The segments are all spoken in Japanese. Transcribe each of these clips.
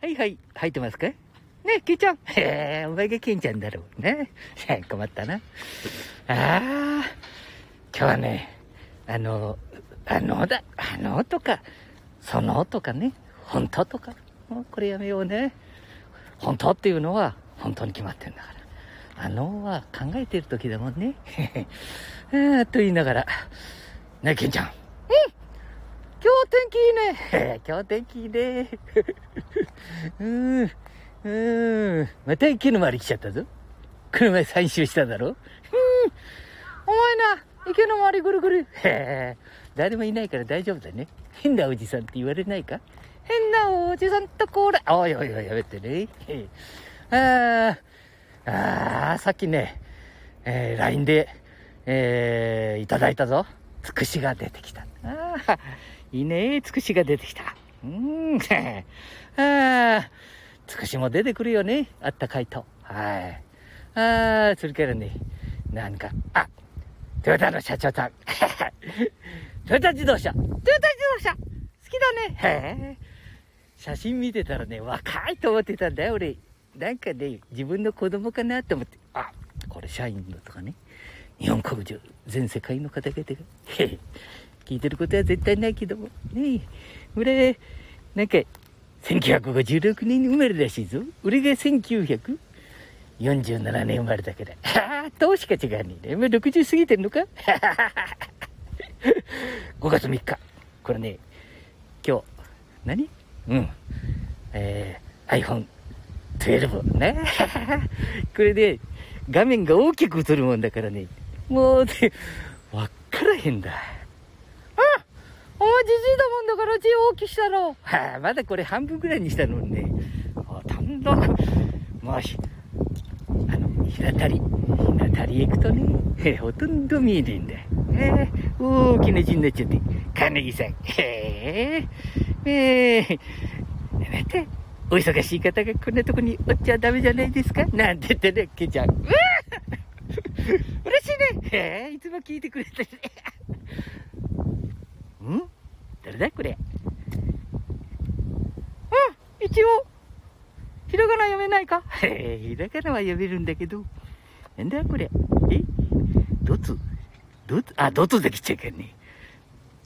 はいはい、入ってますか？ねえ、ケンちゃん。へえ、お前がケンちゃんだろうね。困ったな。ああ、今日はね、あの、あのだ、あのとか、そのとかね、本当とか、もうこれやめようね。本当っていうのは本当に決まってんだから。あのは考えてる時だもんね。と言いながら、ねえ、ケンちゃん。うん今日天気いいね。今日天気いいね。うーん。うーん。また池の周り来ちゃったぞ。この前採集しただろ。うん。お前な、池の周りぐるぐる。へえ。誰もいないから大丈夫だね。変なおじさんって言われないか？変なおじさんとこれ。おいおいおい、やめてね。ああ、ああ、さっきね、えー、LINE で、えー、いただいたぞ。つくしが出てきた。ああ、いいねつくしが出てきた。うーん。ああ、つくしも出てくるよね。あったかいと。はい。ああ、それからね、なんか、あ、トヨタの社長さん。トヨタ自動車。トヨタ自動車好きだね。へえ。写真見てたらね、若いと思ってたんだよ、俺。なんかね、自分の子供かなと思って。あ、これ社員のとかね。日本国中、全世界の方々が。へへ聞いてることは絶対ないけども。ねえ。俺、なんか、1956年に生まれらしいぞ。俺が1947年生まれだから。ああ、年しか違うねえ。お前60過ぎてんのか ?5 月3日。これね、今日、何？うん。えー、iPhone12 ね。これで、画面が大きく映るもんだからね。もうね、わっからへんだ。お前じじいだもんだから字大きしたろ。はあ、まだこれ半分ぐらいにしたのにね。あだんだん、まあ、あの、日当たり、日当たりへ行くとね、ほとんど見えねえんだ。へえ大きな字になっちゃって。金木さん。へえ、ええなんて、お忙しい方がこんなとこにおっちゃダメじゃないですか？なんて言ってね、ケちゃん。うわ嬉しいね。へえ、いつも聞いてくれてね。ん誰だこれ。うん、一応、ひらがな読めないか？へえ、ひらがなは読めるんだけど。なんだこれ。え？ドツドツあ、ドツできちゃうからね。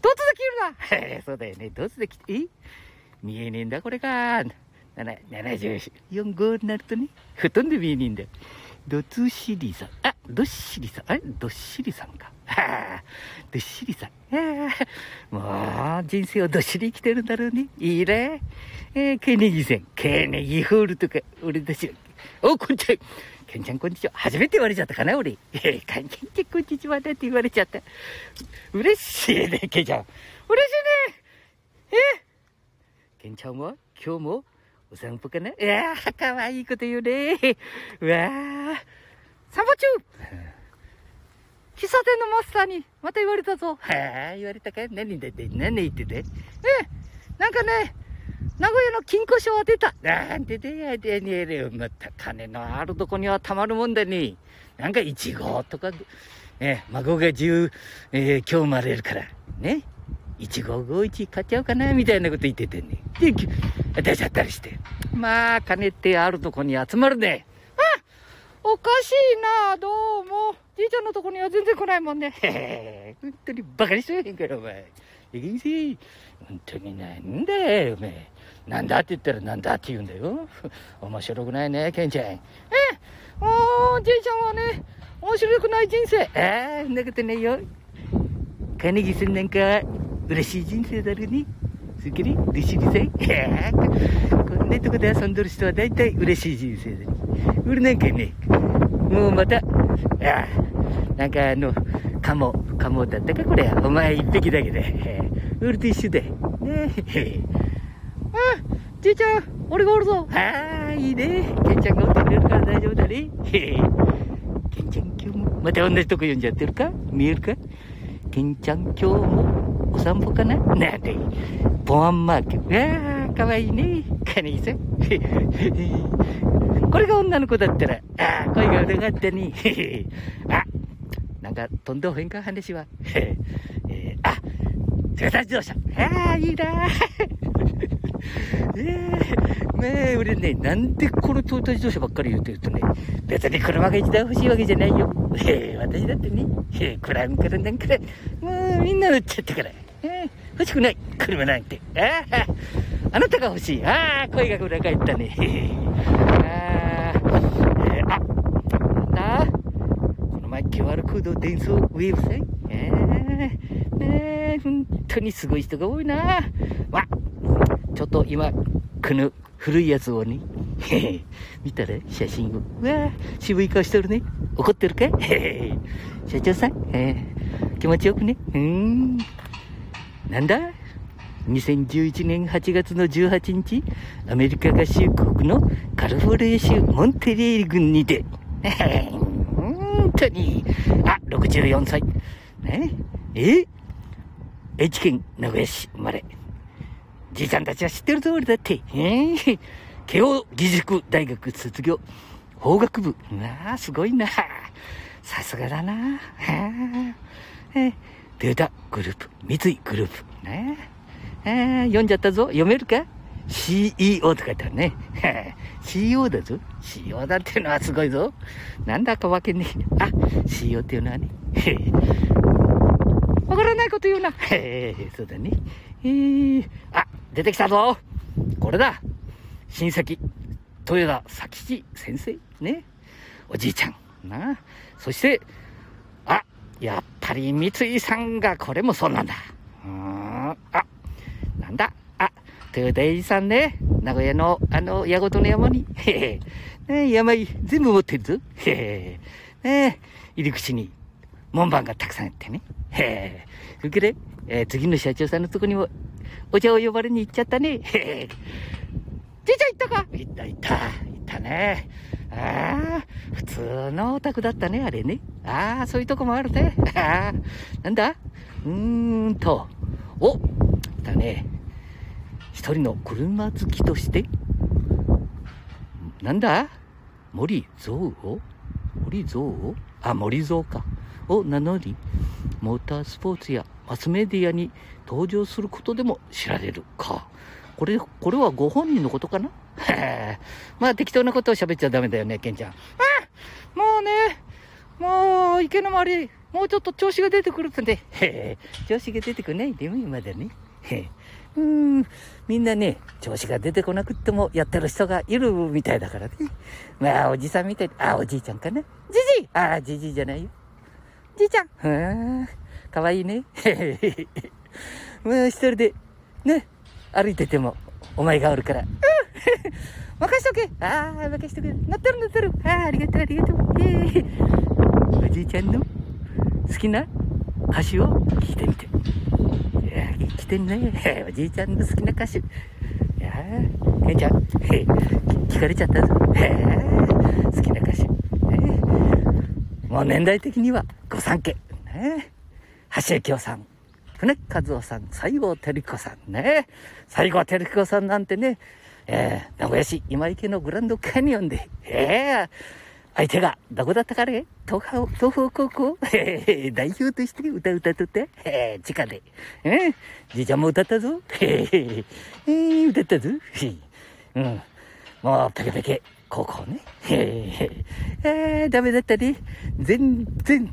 ドツできるなへえ、そうだよね。ドツできて、え？見えねえんだ、これが。な74号になるとね、ほとんど見えねえんだよ。どつしりさん。あ、どっしりさん。あれ？どっしりさんか。はあ、どっしりさん。もう、人生をどっしり生きてるんだろうね。いいね。えー、ケネギ線。ケネギホールとか、俺だし。お、こんにちは。ケンちゃんこんにちは。初めて言われちゃったかな、俺。えー、ケンちゃんこんにちはだって言われちゃった。嬉しいね、ケンちゃん。嬉しいね。えー、ケンちゃんは？今日も？お散歩かな？いやー、かわいいこと言うね。うわー、散歩中喫茶店のマスターにまた言われたぞ。はあ、言われたか何だって、何言ってて？えなんかね、名古屋の金庫賞は出た。なんで出やでねえれよ。また金のあるとこにはたまるもんだね。なんか1号とか、ね、孫が10、えー、今日生まれるから。ね。1551買っちゃおうかなみたいなこと言っててね。で、出ちゃったりして。まあ、金ってあるとこに集まるね。あおかしいなどうも。じいちゃんのとこには全然来ないもんね。へへ本当にバカにしとへんから、お前。いきんせ本当になんだよ、お前。なんだって言ったらなんだって言うんだよ。面白くないね、ケンちゃん。えもう、じいちゃんはね、面白くない人生。ああ、そんなことないよ。金木さんなんか、嬉しい人生だろうね。すっきり？嬉しいさい。こんなとこで遊んどる人は大体嬉しい人生だね。俺なんかね、もうまた、ああ、なんかあの、カモ、カモだったかこれ。お前一匹だけで。俺と一緒で。ねえ。あ、じいちゃん、俺がおるぞ。ああ、いいね。ケンちゃんがおってくれるから大丈夫だね。ケンちゃん今日も、また同じとこ読んじゃってるか？見えるか？ケンちゃん今日もお散歩かな？なんて、ボアンマーク。ああ、かわいいね。金井さん。これが女の子だったら、ああ、声が裏がったね。あ、なんか飛んでおへんか話は。えー、あ、トヨタ自動車。ああ、いいなえー、えー、俺ね、なんでこのトヨタ自動車ばっかり言うと言うとね、別に車が一台欲しいわけじゃないよ。えー、私だってね、えー、クラウンからなんから、もうみんな乗っちゃったから。欲しくない、車なんて。ああ、あなたが欲しい。ああ、声が裏返ったね。あー、えー、あ、なんだこの前 QR コード伝送ウェブサイトえー、ねえ、本当にすごい人が多いな。まちょっと今、この古いやつをね、見たら写真を。うわ渋い顔してるね。怒ってるか？へへ社長さん、えー、気持ちよくね。うーん。なんだ？2011年8月の18日、アメリカ合衆国のカリフォルニア州モンテレール郡にて、本当に、あ、64歳。ね？え？愛知県名古屋市生まれ。じいちゃんたちは知ってる通りだって。えー、慶応義塾大学卒業。法学部。なあ、すごいな。さすがだな。えー、トヨタグループ、三井グループ。ねえー、読んじゃったぞ。読めるか ?CEO と書いてあるね。CEO だぞ。CEO だっていうのはすごいぞ。なんだかわけねえ。あ、CEO っていうのはね。わからないこと言うな。へえ、そうだね。えー、あ、出てきたぞ。これだ。親戚、豊田佐吉先生。ね。おじいちゃん。な。そして、やっぱり三井さんがこれもそうなんだ。うん。あ、なんだ？あ、豊田英二さんね。名古屋の、あの、矢事の山に。へへ。ね山全部持ってるぞ。へへ。ね入り口に門番がたくさんあってね。へえ。それ、えー、次の社長さんのとこにも、お茶を呼ばれに行っちゃったね。へえ。じいちゃん行ったか？行った行った。行ったね。ああ、普通のお宅だったね、あれね。ああ、そういうとこもあるね。ああ、なんだ？うーんと、おだね。一人の車好きとして、なんだ？森蔵を森蔵をあ、森蔵か。を名乗り、モータースポーツやマスメディアに登場することでも知られるか。これ、これはご本人のことかな？まあ適当なことを喋っちゃダメだよね、ケンちゃん。あもうね、もう池の周り、もうちょっと調子が出てくるってんで、へ 調子が出てこないでも今だね。へ うん、みんなね、調子が出てこなくってもやってる人がいるみたいだからね。まあ、おじさんみたいに、あ、おじいちゃんかな。じじいあ、じじいじゃないよ。じいちゃん。はあ、かわいいね。へへへもう一人で、ね、歩いてても、お前がおるから。うん 任しとけああ、任しとけ。乗ってる乗ってる。ああ、ありがとうありがとう。えー、おじいちゃんの好きな歌手を聞いてみて。いや、来てんね。おじいちゃんの好きな歌手。いやー、ケンちゃん、聞かれちゃったぞ。好きな歌手。もう年代的には御三家。ね。橋幸夫さん。船和夫さん、西郷照子さんね。西郷照子さんなんてね、えー、名古屋市今池のグランドカニオンで、えー、相手がどこだったかね？東方、東方高校、えー、代表として歌歌っとって、えー、地下で。えー、じいちゃんも歌ったぞ。えー、え、歌ったぞ。うん。もう、ペケペケ、高校ね。えー、えー、ダメだったね。全然、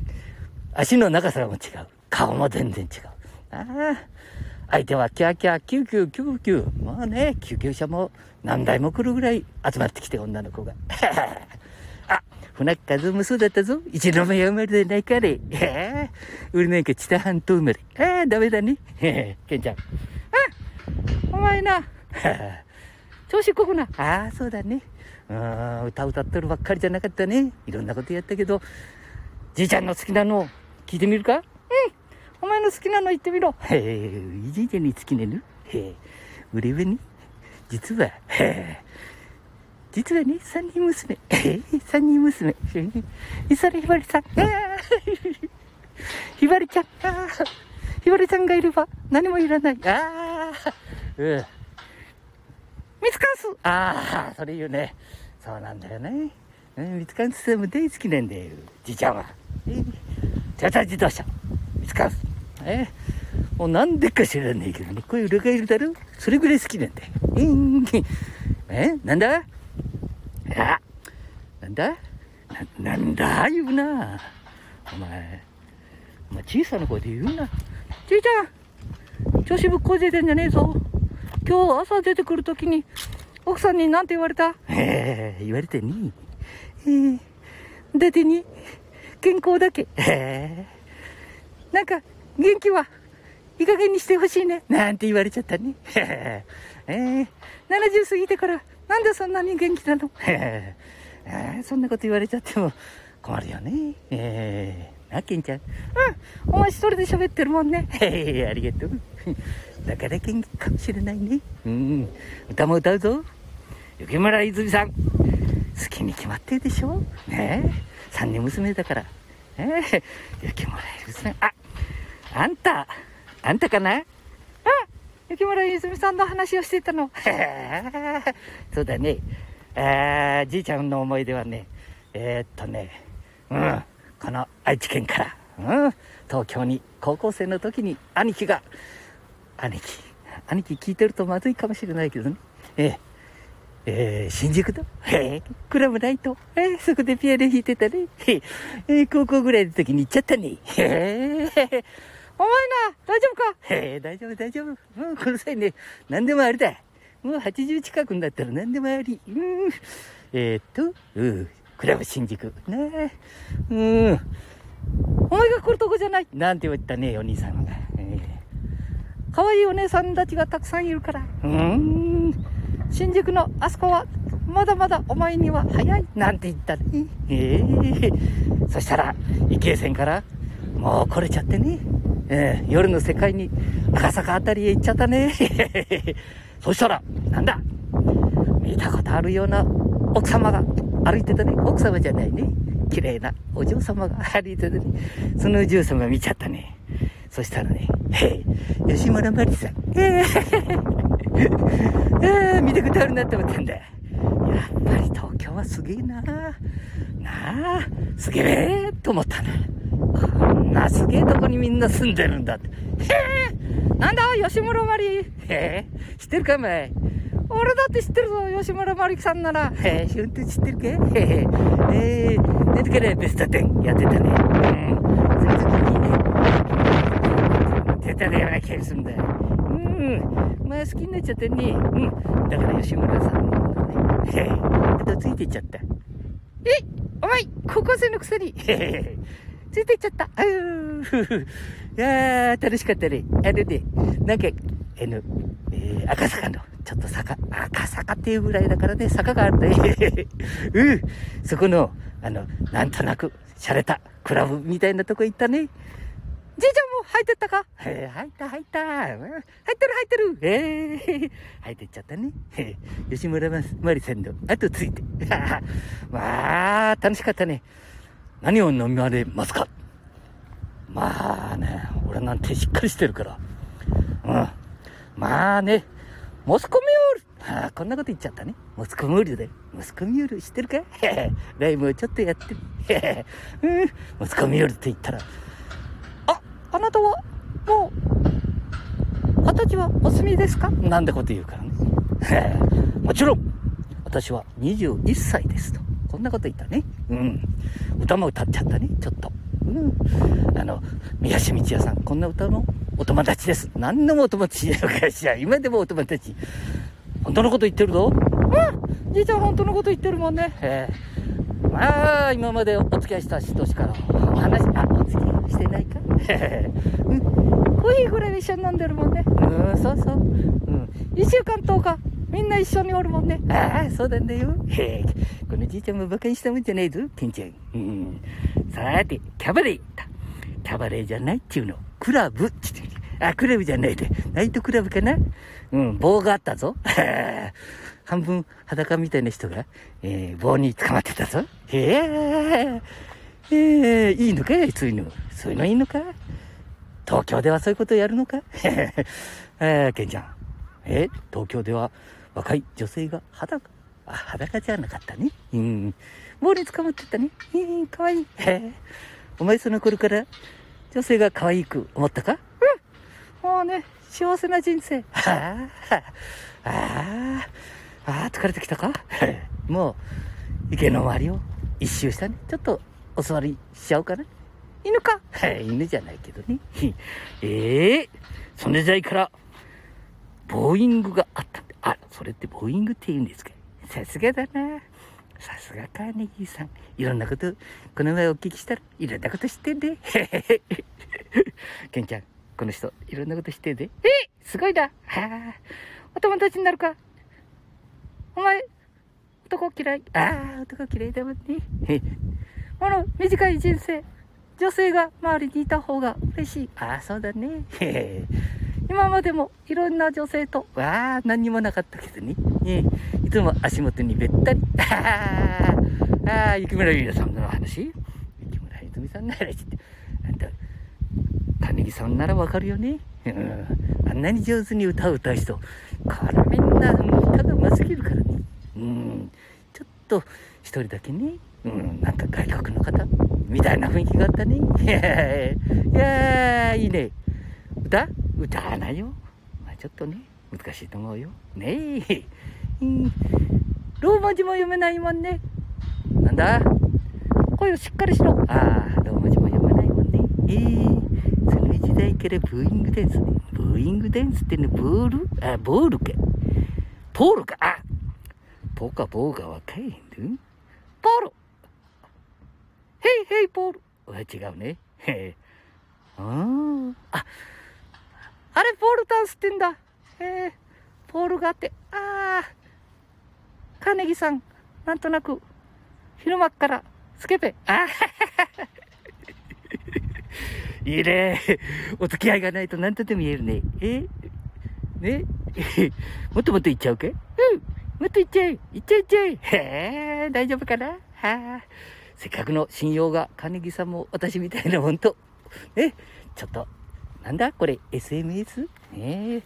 足の長さも違う。顔も全然違う。ああ。相手はキャーキャー、キューキュー、キューキュー。もうね、救急車も何台も来るぐらい集まってきて、女の子が。あ、船数もそうだったぞ。一の目生まれでないかれ。えー、俺なんか知多半島生まれ。えー、ダメだね。へ ケンちゃん。あ、お前な。調子こくな。ああ、そうだね。うん、歌歌ってるばっかりじゃなかったね。いろんなことやったけど、じいちゃんの好きなの聞いてみるか？うん。お前の好きなの言ってみろ。へえ、いじいちゃんに好きなの？へえ、俺はね、実は、へえ、実はね、三人娘。へえ三人娘。伊沢ひばりさん。ひばりちゃん。ひばりちゃんがいれば何もいらない。ああ、うん。ミツカンス。ああ、それ言うね。そうなんだよね。うん、ミツカンスさんも大好きなんだよ。じいちゃんは。えー、トヨタ自動車。ミツカンス。えもうなんでか知らねえけどね、こういう裏がいるだろそれぐらい好きなんだよ。えー、えなんだ？いや、なんだ？な、なんだ？言うな。お前、お前小さな声で言うな。じいちゃん、調子ぶっこいてんじゃねえぞ。今日朝出てくるときに、奥さんに何て言われた？ええ言われてに。ええー、出てに、健康だけ。えー、なんか、元気はいい加減にしてほしいね。なんて言われちゃったね。えー、70過ぎてから、なんでそんなに元気なの？えー、そんなこと言われちゃっても困るよね。えー、な、ケンちゃん。うん、お前一人で喋ってるもんね。へえ、ありがとう。だから元気かもしれないね。うん、歌も歌うぞ。雪村泉さん。好きに決まってるでしょ？ねえ。三人娘だから。ねえ。雪村泉さん。あ、あんた、あんたかな？あ雪村泉さんの話をしてたの。そうだね。えー、じいちゃんの思い出はね、えー、っとね、うん、この愛知県から、うん、東京に高校生の時に兄貴が、兄貴、兄貴聞いてるとまずいかもしれないけどね、えー、えー、新宿の、えー、クラブナイト、えー、そこでピアノ弾いてたね、えー、高校ぐらいの時に行っちゃったね、えーお前な、大丈夫か？へえ、大丈夫、大丈夫。うん、この際ね、何でもありだ。もう80近くになったら何でもあり。うん。えー、っと、うん、クラブ新宿。ねうん。お前が来るとこじゃない。なんて言ったね、お兄さんが。えー、可愛いお姉さんたちがたくさんいるから。うん。新宿のあそこは、まだまだお前には早い。なんて言ったね。ええー、そしたら、池江線から、もう来れちゃってね。えー、夜の世界に赤坂あたりへ行っちゃったね。そしたら、なんだ？見たことあるような奥様が歩いてたね。奥様じゃないね。綺麗なお嬢様が歩いてたね。そのお嬢様見ちゃったね。そしたらね、へ、吉村まりさん。えー、えー、見たことあるなって思ったんだ。やっぱり東京はすげえな。なあ、すげえと思ったな。なすげえとこにみんな住んでるんだって。へえなんだ吉村まり。へえ知ってるかお前。俺だって知ってるぞ、吉村まりさんなら。へえ、知ってるかへえ、えー、出てからベスト10やってたね。うん。その時にね、出たような気がするんだよ。うん。まあ好きになっちゃってね。うん。だから吉村さんのね。へえ、あとついていっちゃった。えお前、高校生のくせに。へへへついてっちゃった。うー。いやー、楽しかったね。あのね、なんか、あの、えー、赤坂の、ちょっと坂、赤坂っていうぐらいだからね、坂があるね。うん。そこの、あの、なんとなく、洒落たクラブみたいなとこ行ったね。じいちゃんも入ってったか？えー、入った入った。入ってる入ってる。えー、入ってっちゃったね。えー、吉村まりさんの後ついて。まあ、楽しかったね。何を飲みまれますか？まあね、俺なんてしっかりしてるから。うん。まあね、モスコミュール。ああ、こんなこと言っちゃったね。モスコミュールで。モスコミュール知ってるか？ライブをちょっとやってる。うん。モスコミュールって言ったら、あ、あなたは、もう、二十歳はお済みですか？なんてこと言うからね。もちろん、私は21歳ですと。こんなこと言ったね。うん。歌も歌っちゃったね、ちょっと。うん。あの、宮下道也さん、こんな歌のお友達です。何でもお友達だかしら、今でもお友達。本当のこと言ってるぞ。うんじいちゃん本当のこと言ってるもんね。ええー、まあ、今までお付き合いした人しかお話、あ、お付き合いしてないか？うん。コーヒーぐらい一緒に飲んでるもんね。うん、そうそう。うん。一週間10日。みんな一緒におるもんね。ああ、そうだよ。へえ、このじいちゃんも馬鹿にしたもんじゃねえぞ、ケンちゃん。うん。さて、キャバレー。キャバレーじゃないっちゅうの。クラブっつって。あ、クラブじゃないで。ナイトクラブかなうん、棒があったぞ。半分裸みたいな人が、えー、棒に捕まってたぞ。へえ、えー、いいのかい？そういうの。そういうのいいのか？東京ではそういうことやるのか？えー、ケンちゃん。え東京では若い女性が裸、あ、裸じゃなかったね。うん。棒に捕まってたね。うん、かわいい。へお前その頃から女性が可愛く思ったか？うん。もうね、幸せな人生。ああ、ああ、ああ、疲れてきたか？もう、池の周りを一周したね。ちょっとお座りしちゃおうかな。犬か？犬じゃないけどね。ええー、それじゃいから、ボーイングがあったあ、それってボーイングって言うんですか？さすがだな。さすがカーネギーさん。いろんなこと、この前お聞きしたら、いろんなこと知ってんで。ケンちゃん、この人、いろんなこと知ってんで。えすごいな。はあ。お友達になるか。お前、男嫌い？ああ、男嫌いだもんね。この短い人生、女性が周りにいた方が嬉しい。ああ、そうだね。今までもいろんな女性と、わあ、何にもなかったけどね。えいつも足元にべったり。ああ、雪村ゆりさんの話雪村泉さんの話って。あんた、金木さんならわかるよね。あんなに上手に歌を歌う人。これみんな歌がうますぎるからね。うん。ちょっと、一人だけね。うん、なんか外国の方みたいな雰囲気があったね。いやいやいいね。歌？歌わないよ。まあ、ちょっとね、難しいと思うよ。ねえ。ローマ字も読めないもんね。なんだ？声をしっかりしろ。ああ、ローマ字も読めないもんね。ええー、その時代からブーイングダンスね。ブーイングダンスってね、ボール？あ、ボールか。ポールか。あポカボーがわかんんポールヘイヘイポール違うね。へえ。ああ。ああれ、ポールダンスってんだ。へえ。ポールがあって、ああ。カーネギさん、なんとなく、昼間からスケペ。ああ。いいね。お付き合いがないと何とでも言えるね。えね もっともっと言っちゃうかうん。もっと言っちゃえ。言っちゃえ、言っちゃえ。へえ、大丈夫かな？はあ。せっかくの信用が金木さんも私みたいなもんと、ね、ちょっと、なんだ？これ、SMS? ねえ、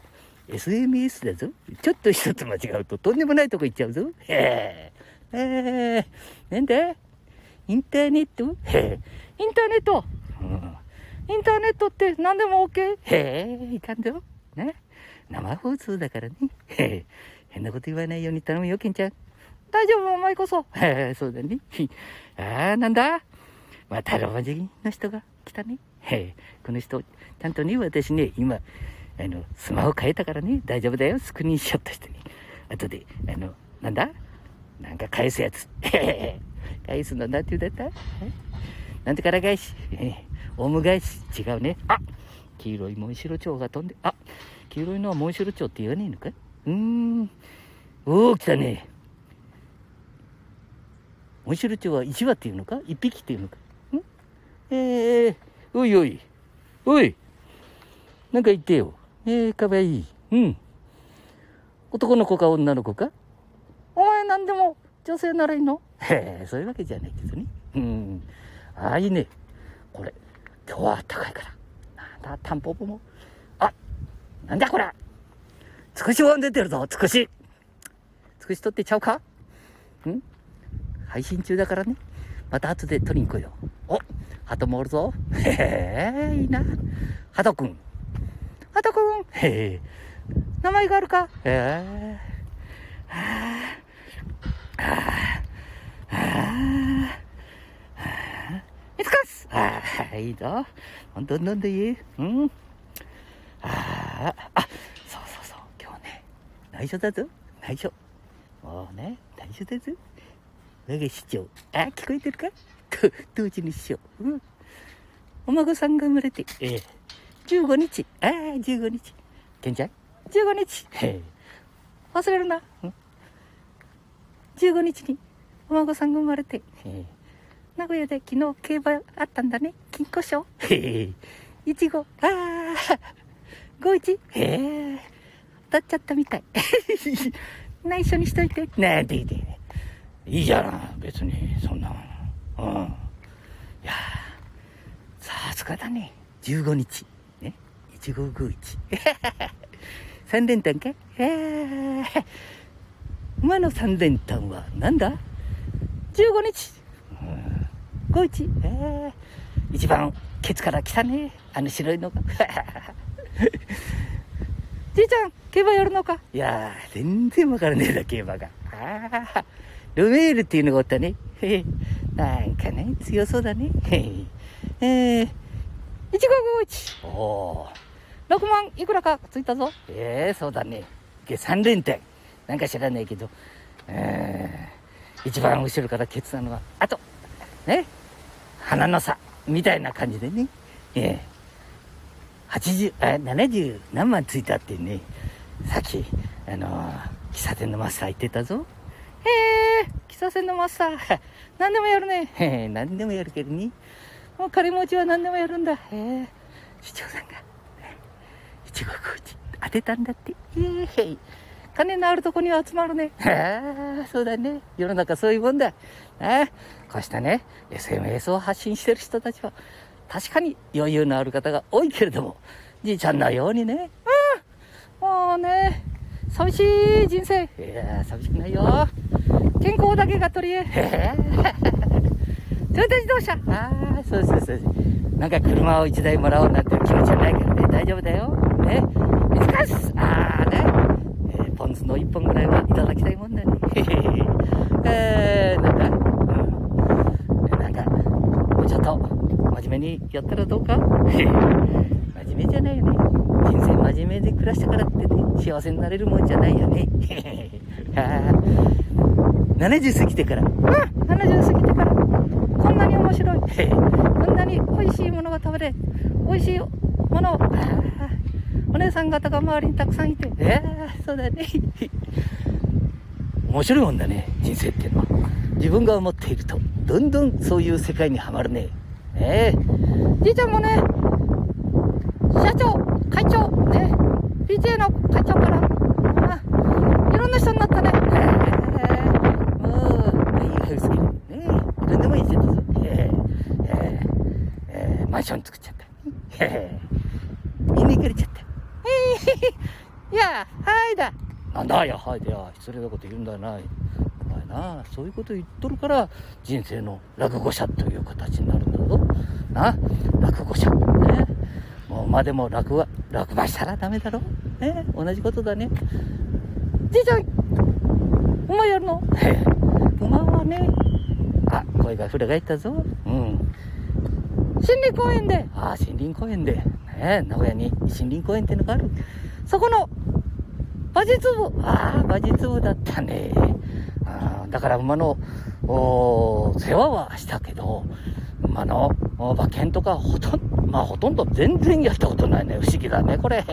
SMS だぞ。ちょっと一つ間違うととんでもないとこ行っちゃうぞ。へえ、え、なんだ？インターネット？へえ、インターネット、うん、インターネットって何でも OK? へえ、いかんぞ。ね。生放送だからね。へえ、変なこと言わないように頼むよ、ケンちゃん。大丈夫、お前こそ。へえ、そうだね。ああ、なんだ？またロマジの人が来たね。へえ、この人、ちゃんとね、私ね、今、あの、スマホ変えたからね、大丈夫だよ。スクリーンショットしてね。後で、あの、なんだ？なんか返すやつ。返すのなんて言うだった？なんてから返し？オウム返し？違うね。あ黄色いモンシロチョウが飛んで、あ黄色いのはモンシロチョウって言わねえのか？うーん。おお、来たね。モンシロチョウは1羽っていうのか ?1 匹っていうのか？ん？えー、おいおい。おい。なんか言ってよ。えー、かわいい。うん。男の子か女の子か？お前何でも女性ならいいの？へえ、そういうわけじゃないけどね。うん。ああ、いいね。これ、今日は暖かいから。なんだ、タンポポも。あ、なんだこれ。つくしワン出てるぞ、つくし。つくし取ってちゃうか？ん？配信中だからね。また後で取りに来いよ。お、鳩もおるぞ。へえ、いいな。鳩くん。鳩くん。へえ。名前があるか。へえ。はあ。はあ。はあ。見つかすああ、いいぞ。どんどんどんどんいい。うん。ああ、あ、そうそうそう。今日ね、内緒だぞ。内緒。もうね、内緒だぞ。我が市長。あ、聞こえ。てるか当時の師匠。うん。お孫さんが生まれて、えー、15日。ああ、15日。ケンちゃん ?15 日。えー、忘れるな。うん。15日にお孫さんが生まれて、えー、名古屋で昨日競馬あったんだね。金庫賞。いちご。ああ、51。へえ。当たっちゃったみたい。内緒にしといて。なんて言って。いいじゃん、別に、そんな。うん。いやさすがだね。15日。ね？1551。三連単か？えー、馬の三連単はなんだ ?15 日。うん、51。えー、一番ケツから来たね。あの白いのが。じいちゃん、競馬やるのか？いやー、全然わからねえだ、競馬が。ああ、ルメールっていうのがおったね。へへ。なんかね、強そうだね。えー、1551。おー。6万いくらかついたぞ。ええー、そうだね。け3連点。なんか知らないけど。えー、一番後ろからケツなのは、あと、ね、鼻の差、みたいな感じでね。えー、80、あ、70何万ついたってね、さっき、あのー、喫茶店のマスター言ってたぞ。へえ、喫茶店のマスター、何でもやるね。へえ、何でもやるけどね。もう金持ちは何でもやるんだ。へえ、市長さんが、一国口当てたんだって。へえ、金のあるとこには集まるね。ああ、そうだね。世の中そういうもんだ。あこうしたね、SNS を発信してる人たちは、確かに余裕のある方が多いけれども、じいちゃんのようにね、うん、もうね、寂しい人生。いや寂しくないよ。健康だけが取り柄。トヨタ自動車。ああ、そうそうそう。なんか車を1台もらおうなんて気持ちはないからね、大丈夫だよ。ね。見つかすああね。えー、ポン酢の1本ぐらいはいただきたいもんだね。えー、なんか、うん。なんか、もうちょっと、真面目にやったらどうか真面目じゃないよね。人生真面目で暮らしたからってね、幸せになれるもんじゃないよね。70過ぎてから、うん、70過ぎてから、こんなに面白い。こんなに美味しいものが食べれ、美味しいものを、お姉さん方が周りにたくさんいて、えー、そうだね。面白いもんだね、人生っていうのは。自分が思っていると、どんどんそういう世界にはまるね。ええじいちゃんもね、社長、会長、ね、PTA の会長から、あいろんな人になったね。えー、もう、いいハウスね、いろんなもんいっちゃったぞ。えー、えー、えー、マンション作っちゃった。えー、みんな行かれちゃった。えー、いや、はいだ。なんだよ、はいだよ。失礼なこと言うんだな。お前な、そういうこと言っとるから、人生の落語者という形になるんだぞ。な、落語者。ね。もう馬でも落馬、落馬したらダメだろ。ね。同じことだね。じいちゃん、馬やるの？馬はね、あ、声が裏返ったぞ。うん。森林公園で、ああ、森林公園で、ね、名古屋に森林公園ってのがある。そこの馬術部。ああ、馬術部だったね。あだから馬の、世話はしたけど、馬の馬券とかほとんど、まあほとんど全然やったことないね。不思議だね、これ。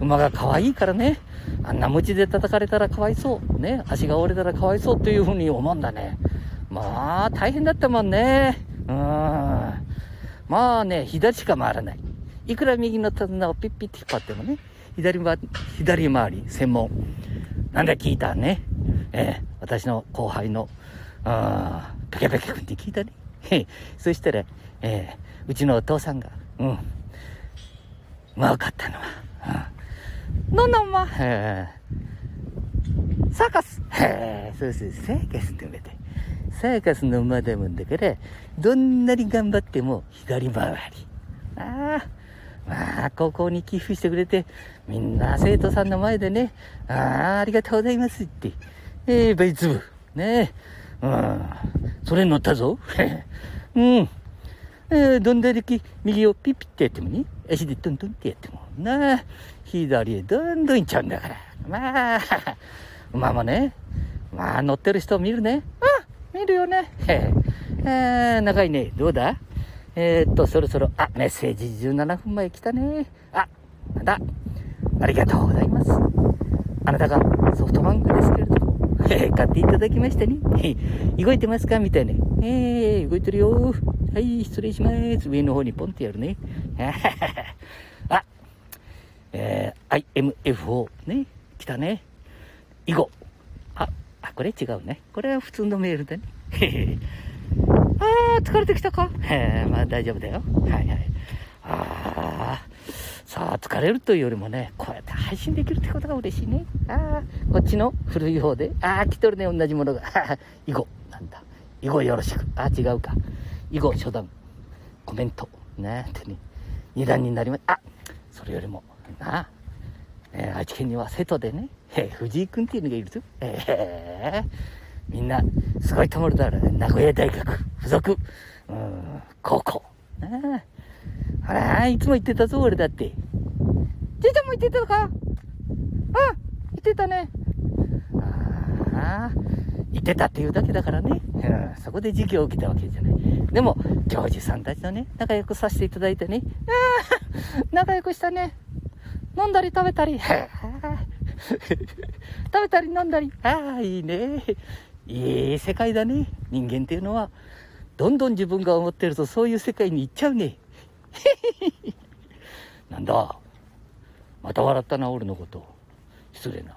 馬が可愛いからね。あんな鞭で叩かれたらかわいそう。ね。足が折れたらかわいそうっていうふうに思うんだね。まあ、大変だったもんね。うん。まあね、左しか回らない。いくら右の手綱をピッピッて引っ張ってもね。左回り、左回り専門。なんで聞いたね？えー、私の後輩の、あペケペケ君って聞いたね。そしたら、えー、うちのお父さんが、うん、まあかったのは、うん、ののま、え。ー、サーカス、へえ、そうそう、サーカスって言われて、サーカスの馬だもんだから、どんなに頑張っても左回り。ああ、まあ、高校に寄付してくれて、みんな生徒さんの前でね、ああ、ありがとうございますって、えー、ベイツ部、ねえうん、それに乗ったぞ。うん。えー、どんだけ右をピッピッってやってもね、足でトントンってやっても、な左へどんどん行っちゃうんだから。まあ、馬もね、まあ乗ってる人を見るね。うん、見るよね。へ えー、長いね。どうだ？えー、っと、そろそろ、あ、メッセージ17分前来たね。あ、なんだ？ありがとうございます。あなたがソフトバンクですけれども、買っていただきましたね。動いてますか？みたいな。えー、動いてるよ。はい、失礼します。上の方にポンってやるね。あ、えー、IMFO ね。来たね。以後。あ、あ、これ違うね。これは普通のメールだね。あー、疲れてきたか？へまあ大丈夫だよ。はいはい。あー、さあ疲れるというよりもね、こうやって配信できるってことが嬉しいね。あー、こっちの古い方で、あー、来とるね、同じものが。以後、なんだ。以後よろしく。あー、違うか。以後、初段、コメント、ね、ってね、二段になりま、あ、それよりも、なあ、えー、愛知県には瀬戸でね、えー、藤井君っていうのがいるぞ。えー、みんな、すごいところだら、名古屋大学附属、うん、高校。ね、ほら、いつも言ってたぞ、俺だって。じいちゃんも言ってたか？あ言ってたね。ああ、言ってたっていうだけだからね。うん、そこで授業を受けたわけじゃない。でも、教授さんたちとね、仲良くさせていただいてね。ああ、仲良くしたね。飲んだり食べたり。食べたり飲んだり。ああ、いいね。いい世界だね。人間っていうのは、どんどん自分が思ってるとそういう世界に行っちゃうね。なんだ。また笑ったな、俺のこと。失礼な。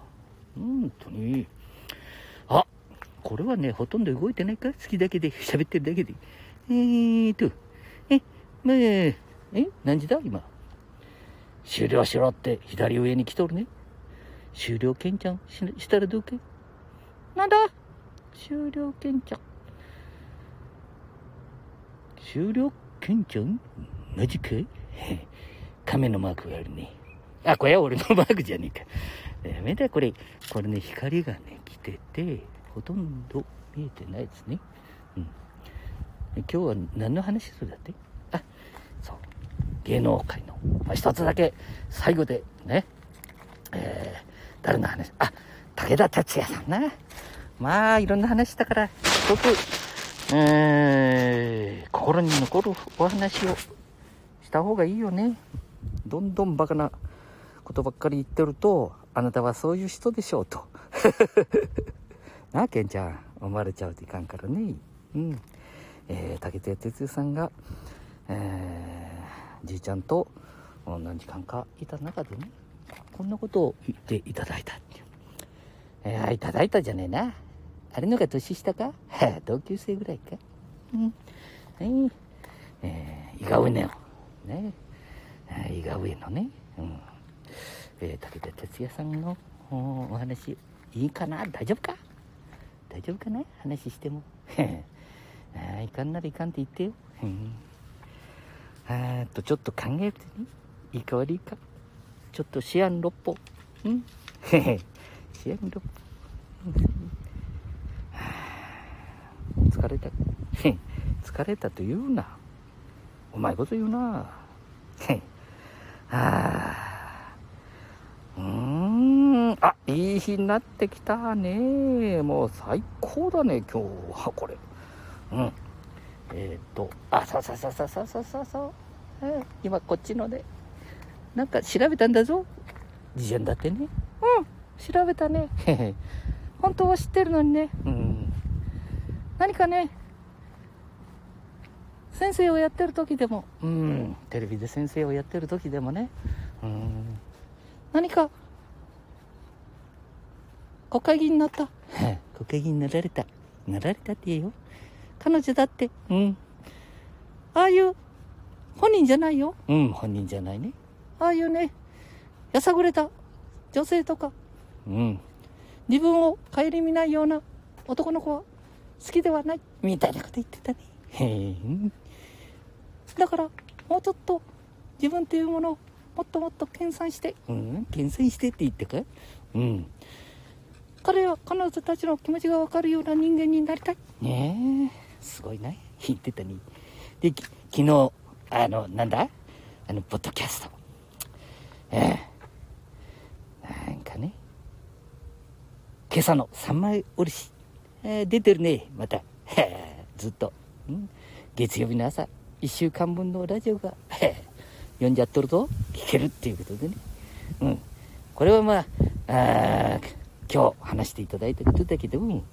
本当に。あ、これはね、ほとんど動いてないか好きだけで、喋ってるだけで。えーと、え、まあ、え、何時だ？今。終了しろって左上に来とるね。終了けんちゃんししたらどうけ？なんだ？終了けんちゃん。終了けんちゃんマジか亀のマークがあるね。あ、これは俺のマークじゃねえか。やめだ、これ。これね、光がね、来てて、ほとんど見えてないですね。うん。今日は何の話するだって？あ、そう。芸能界の、まあ、一つだけ最後でね、えー、誰の話？あ、武田鉄矢さんな。まあ、いろんな話したから、すごく、えー、心に残るお話をした方がいいよね。どんどんバカなことばっかり言ってると、あなたはそういう人でしょうと。なあ、ケンちゃん、思われちゃうといかんからね。うん。えー、武田鉄矢さんが、えー、じいちゃんと何時間かいた中でね、こんなことを言っていただいたっていう。えー、いただいたじゃねえな。あれのが年下か？同級生ぐらいか？うん。はい。えー、伊賀上の、ね。伊賀上のね。うん。えー、武田鉄矢さんのお話、いいかな？大丈夫か？大丈夫かな話しても。あいかんならいかんって言ってよ。あと、ちょっと考えてね。いいか悪いか。ちょっと思案六歩。うん 思案六歩。疲れた。疲れたと言うな。うまいこと言うな。あ。うん。あ、いい日になってきたね。もう最高だね、今日はこれ。うん。えっ、ー、と、あ、そうそうそうそうそうそうそう。えー、今こっちので、なんか調べたんだぞ。事前だってね。うん。調べたね。本当は知ってるのにね。うん。何かね、先生をやってる時でも、うん、テレビで先生をやってる時でもね、うん、何か、国会議員になった。国会議員になられた。なられたって言えよ。彼女だって、うん。ああいう、本人じゃないよ。うん、本人じゃないね。ああいうね、やさぐれた女性とか、うん。自分を顧みないような男の子は好きではない。みたいなこと言ってたね。へえ。だから、もうちょっと自分っていうものをもっともっと研鑽して、うん、研鑽してって言ってかうん。彼は彼女たちの気持ちがわかるような人間になりたい。ねえ、すごいね。言ってたね。で、昨日、あの、なんだ？あの、ポッドキャスト。ええ。なんかね、今朝の三枚おろし、えー、出てるね、また。ずっと。うん、月曜日の朝、1週間分のラジオが、読んじゃっとると聞けるっていうことでね。うん。これはまあ、あ今日話していただいたことだけども、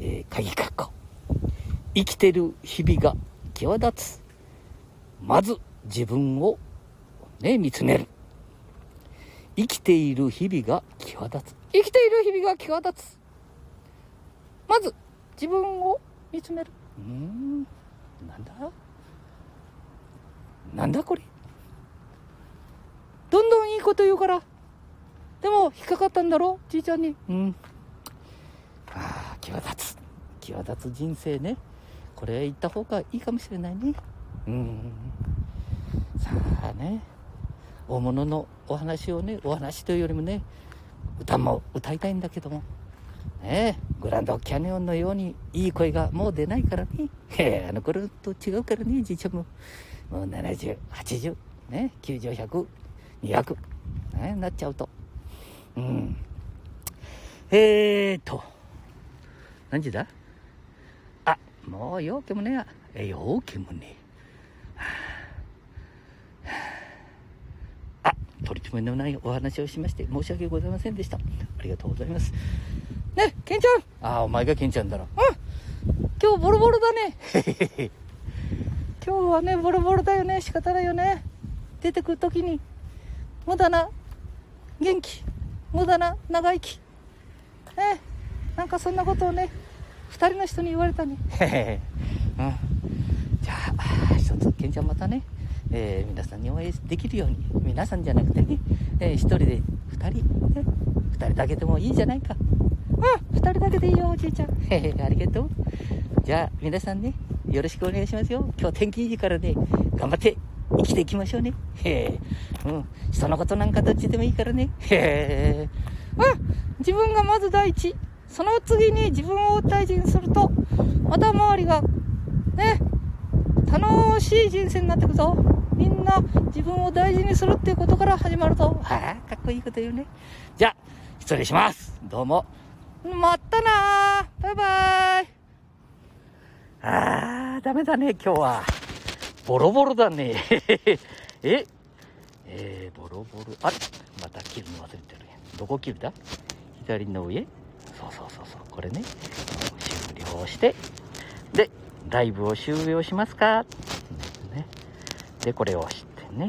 えー、鍵括弧。生きてる日々が際立つ。まず自分をね、見つめる。生きている日々が際立つ。生きている日々が際立つ。まず自分を見つめる。うん。なんだ？なんだこれ？どんどんいいこと言うから。でも、引っかかったんだろ？じいちゃんに。うん。ああ、際立つ。際立つ人生ね。これ言った方がいいかもしれないね。うん。さあね。大物のお話をね、お話というよりもね、歌も歌いたいんだけども、ねグランドキャニオンのようにいい声がもう出ないからね。あの頃と違うからね、じいちゃんも。もう70、80、ね、90、100、200、ね、なっちゃうと。うん。えーと、何時だ？あ、もうようけもねえ、ようけもねあ、取り留めのないお話をしまして申し訳ございませんでした。ありがとうございます。ね、ケンちゃんあ、お前がケンちゃんだろ。うん。今日ボロボロだね。今日はね、ボロボロだよね。仕方ないよね。出てくるときに、無駄な元気、無駄な長生き。ね、なんかそんなことをね、二人の人に言われたね。うん、じゃあ、一つ、ケンちゃんまたね、えー、皆さんに応援できるように、皆さんじゃなくてね、えー、一人で二人、ね、二人だけでもいいじゃないか。うん、二人だけでいいよ、おじいちゃん。へへ、ありがとう。じゃあ、皆さんね、よろしくお願いしますよ。今日天気いいからね、頑張って生きていきましょうね。へえ。うん。人のことなんかどっちでもいいからね。へえ。うん。自分がまず第一。その次に自分を大事にすると、また周りが、ね、楽しい人生になっていくぞ。みんな自分を大事にするっていうことから始まるぞ。はあ、かっこいいこと言うね。じゃあ、失礼します。どうも。またなバイバイ。あー、ダメだね、今日は。ボロボロだね。え？えー、ボロボロ。あれまた切るの忘れてるどこ切るだ？左の上？そうそうそうそう。これね。終了して。で、ライブを終了しますか？ね。で、これを押して。